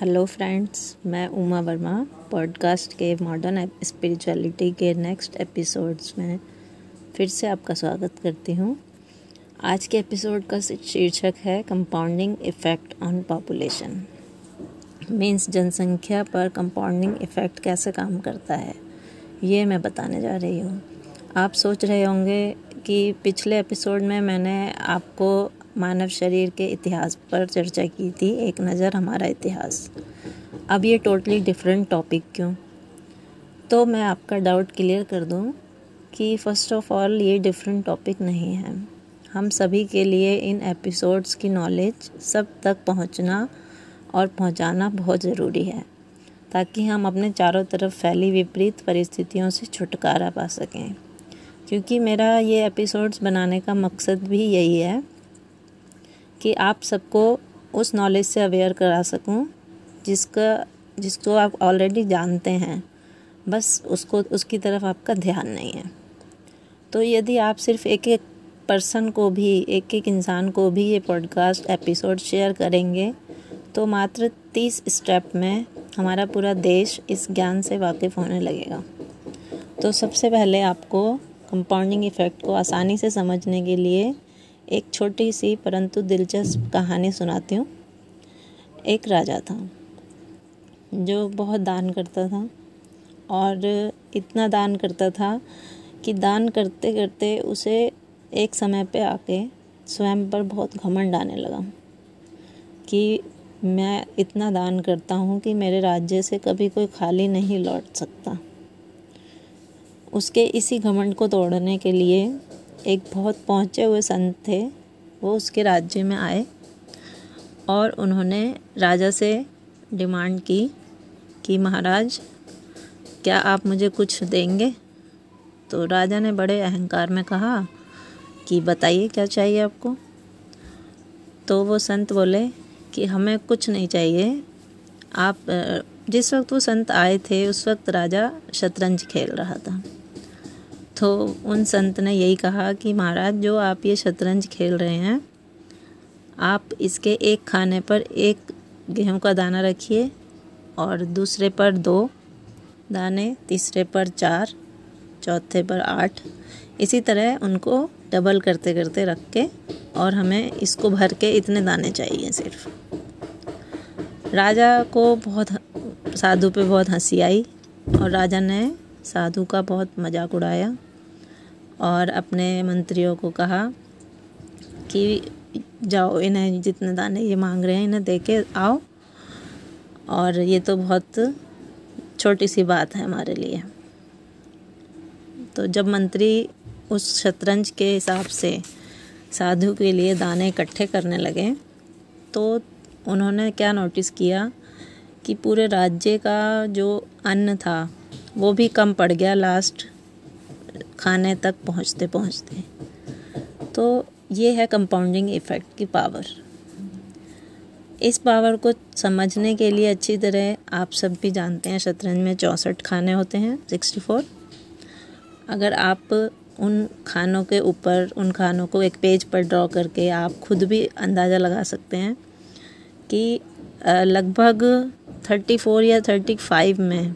Hello friends मैं Uma Verma podcast के modern spirituality के नेक्स्ट एपिसोड्स में फिर से आपका स्वागत करती हूँ। आज के एपिसोड का शीर्षक है compounding effect on population means जनसंख्या पर कंपाउंडिंग इफ़ेक्ट कैसे काम करता है, ये मैं बताने जा रही हूँ। आप सोच रहे होंगे कि पिछले एपिसोड में मैंने आपको मानव शरीर के इतिहास पर चर्चा की थी, एक नज़र हमारा इतिहास। अब ये टोटली डिफरेंट टॉपिक क्यों? तो मैं आपका डाउट क्लियर कर दूँ कि फ़र्स्ट ऑफ़ ऑल ये डिफरेंट टॉपिक नहीं है। हम सभी के लिए इन एपिसोड्स की नॉलेज सब तक पहुँचना और पहुंचाना बहुत ज़रूरी है, ताकि हम अपने चारों तरफ़ फैली विपरीत परिस्थितियों से छुटकारा पा सकें। क्योंकि मेरा ये एपिसोड्स बनाने का मकसद भी यही है कि आप सबको उस नॉलेज से अवेयर करा सकूँ, जिसका, जिसको आप ऑलरेडी जानते हैं। बस उसको, उसकी तरफ़ आपका ध्यान नहीं है। तो यदि आप सिर्फ़ एक एक पर्सन को भी, एक एक इंसान को भी ये पॉडकास्ट एपिसोड शेयर करेंगे तो मात्र तीस स्टेप में हमारा पूरा देश इस ज्ञान से वाकिफ़ होने लगेगा। तो सबसे पहले आपको कंपाउंडिंग इफ़ेक्ट को आसानी से समझने के लिए एक छोटी सी परंतु दिलचस्प कहानी सुनाती हूँ। एक राजा था, जो बहुत दान करता था और इतना दान करता था कि दान करते करते उसे एक समय पे आके स्वयं पर बहुत घमंड आने लगा कि मैं इतना दान करता हूँ कि मेरे राज्य से कभी कोई खाली नहीं लौट सकता। उसके इसी घमंड को तोड़ने के लिए एक बहुत पहुँचे हुए संत थे, वो उसके राज्य में आए और उन्होंने राजा से डिमांड की कि, महाराज, क्या आप मुझे कुछ देंगे? तो राजा ने बड़े अहंकार में कहा कि, बताइए, क्या चाहिए आपको? तो वो संत बोले कि, हमें कुछ नहीं चाहिए। आप जिस वक्त वो संत आए थे, उस वक्त राजा शतरंज खेल रहा था। तो उन संत ने यही कहा कि महाराज, जो आप ये शतरंज खेल रहे हैं, आप इसके एक खाने पर एक गेहूँ का दाना रखिए और दूसरे पर दो दाने, तीसरे पर चार, चौथे पर आठ। इसी तरह उनको डबल करते करते रख के और हमें इसको भर के इतने दाने चाहिए सिर्फ़। राजा को बहुत साधु पे बहुत हँसी आई और राजा ने साधु का बहुत मज़ाक उड़ाया और अपने मंत्रियों को कहा कि जाओ, इन्हें जितने दाने ये मांग रहे हैं, इन्हें दे के आओ। और ये तो बहुत छोटी सी बात है हमारे लिए। तो जब मंत्री उस शतरंज के हिसाब से साधु के लिए दाने इकट्ठे करने लगे तो उन्होंने क्या नोटिस किया कि पूरे राज्य का जो अन्न था वो भी कम पड़ गया लास्ट खाने तक पहुँचते पहुँचते। तो ये है कंपाउंडिंग इफ़ेक्ट की पावर इस पावर को समझने के लिए अच्छी तरह आप सब भी जानते हैं, शतरंज में चौंसठ खाने होते हैं सिक्सटी फोर अगर आप उन खानों के ऊपर, उन खानों को एक पेज पर ड्रॉ करके आप खुद भी अंदाज़ा लगा सकते हैं कि लगभग थर्टी फोर या थर्टी फाइव में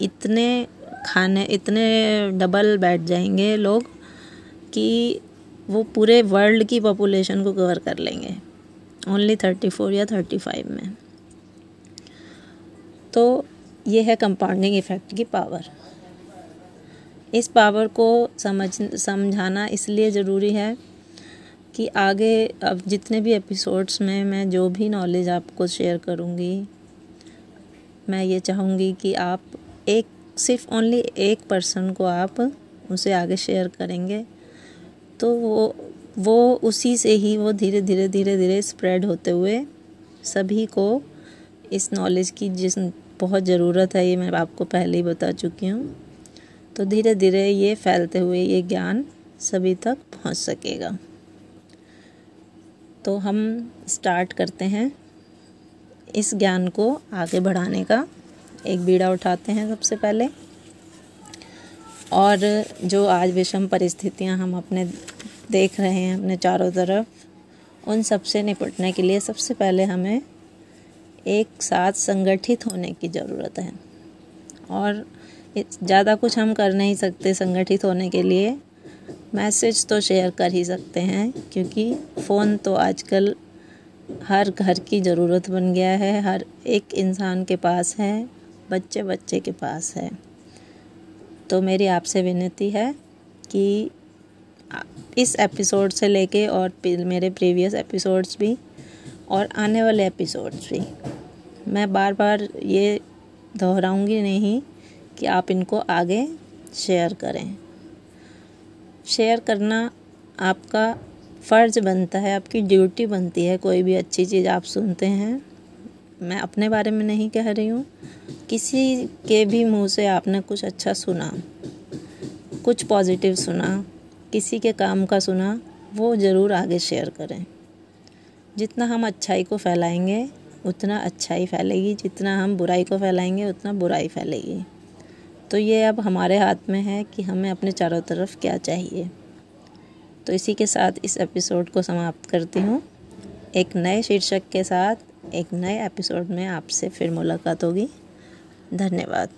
इतने खाने, इतने डबल बैठ जाएँगे लोग कि वो पूरे वर्ल्ड की पॉपुलेशन को कवर कर लेंगे। ओनली थर्टी फोर या थर्टी फाइव में। तो ये है कंपाउंडिंग इफ़ेक्ट की पावर इस पावर को समझ, समझाना इसलिए ज़रूरी है कि आगे अब जितने भी एपिसोड्स में मैं जो भी नॉलेज आपको शेयर करूँगी, मैं ये चाहूँगी कि आप एक, सिर्फ़ ओनली एक पर्सन को आप उसे आगे शेयर करेंगे तो वो वो उसी से ही वो धीरे धीरे धीरे धीरे स्प्रेड होते हुए सभी को इस नॉलेज की जिस बहुत ज़रूरत है, ये मैं आपको पहले ही बता चुकी हूँ तो धीरे धीरे ये फैलते हुए ये ज्ञान सभी तक पहुँच सकेगा। तो हम स्टार्ट करते हैं इस ज्ञान को आगे बढ़ाने का। एक बीड़ा उठाते हैं सबसे पहले। और जो आज विषम परिस्थितियाँ हम अपने देख रहे हैं अपने चारों तरफ़, उन सबसे निपटने के लिए सबसे पहले हमें एक साथ संगठित होने की ज़रूरत है। और ज़्यादा कुछ हम कर नहीं सकते संगठित होने के लिए। मैसेज तो शेयर कर ही सकते हैं, क्योंकि फ़ोन तो आजकल हर घर की ज़रूरत बन गया है, हर एक इंसान के पास है। बच्चे बच्चे के पास है। तो मेरी आपसे विनती है कि इस एपिसोड से लेके और मेरे प्रीवियस एपिसोड्स भी और आने वाले एपिसोड्स भी। मैं बार बार ये दोहराऊँगी नहीं कि आप इनको आगे शेयर करें। शेयर करना आपका फ़र्ज़ बनता है, आपकी ड्यूटी बनती है। कोई भी अच्छी चीज़ आप सुनते हैं मैं अपने बारे में नहीं कह रही हूँ। किसी के भी मुँह से आपने कुछ अच्छा सुना, कुछ पॉजिटिव सुना, किसी के काम का सुना, वो ज़रूर आगे शेयर करें। जितना हम अच्छाई को फैलाएँगे, उतना अच्छाई फैलेगी। जितना हम बुराई को फैलाएँगे, उतना बुराई फैलेगी। तो ये अब हमारे हाथ में है कि हमें अपने चारों तरफ़ क्या चाहिए। तो इसी के साथ इस एपिसोड को समाप्त करती हूँ। एक नए शीर्षक के साथ एक नए एपिसोड में आपसे फिर मुलाकात होगी। धन्यवाद।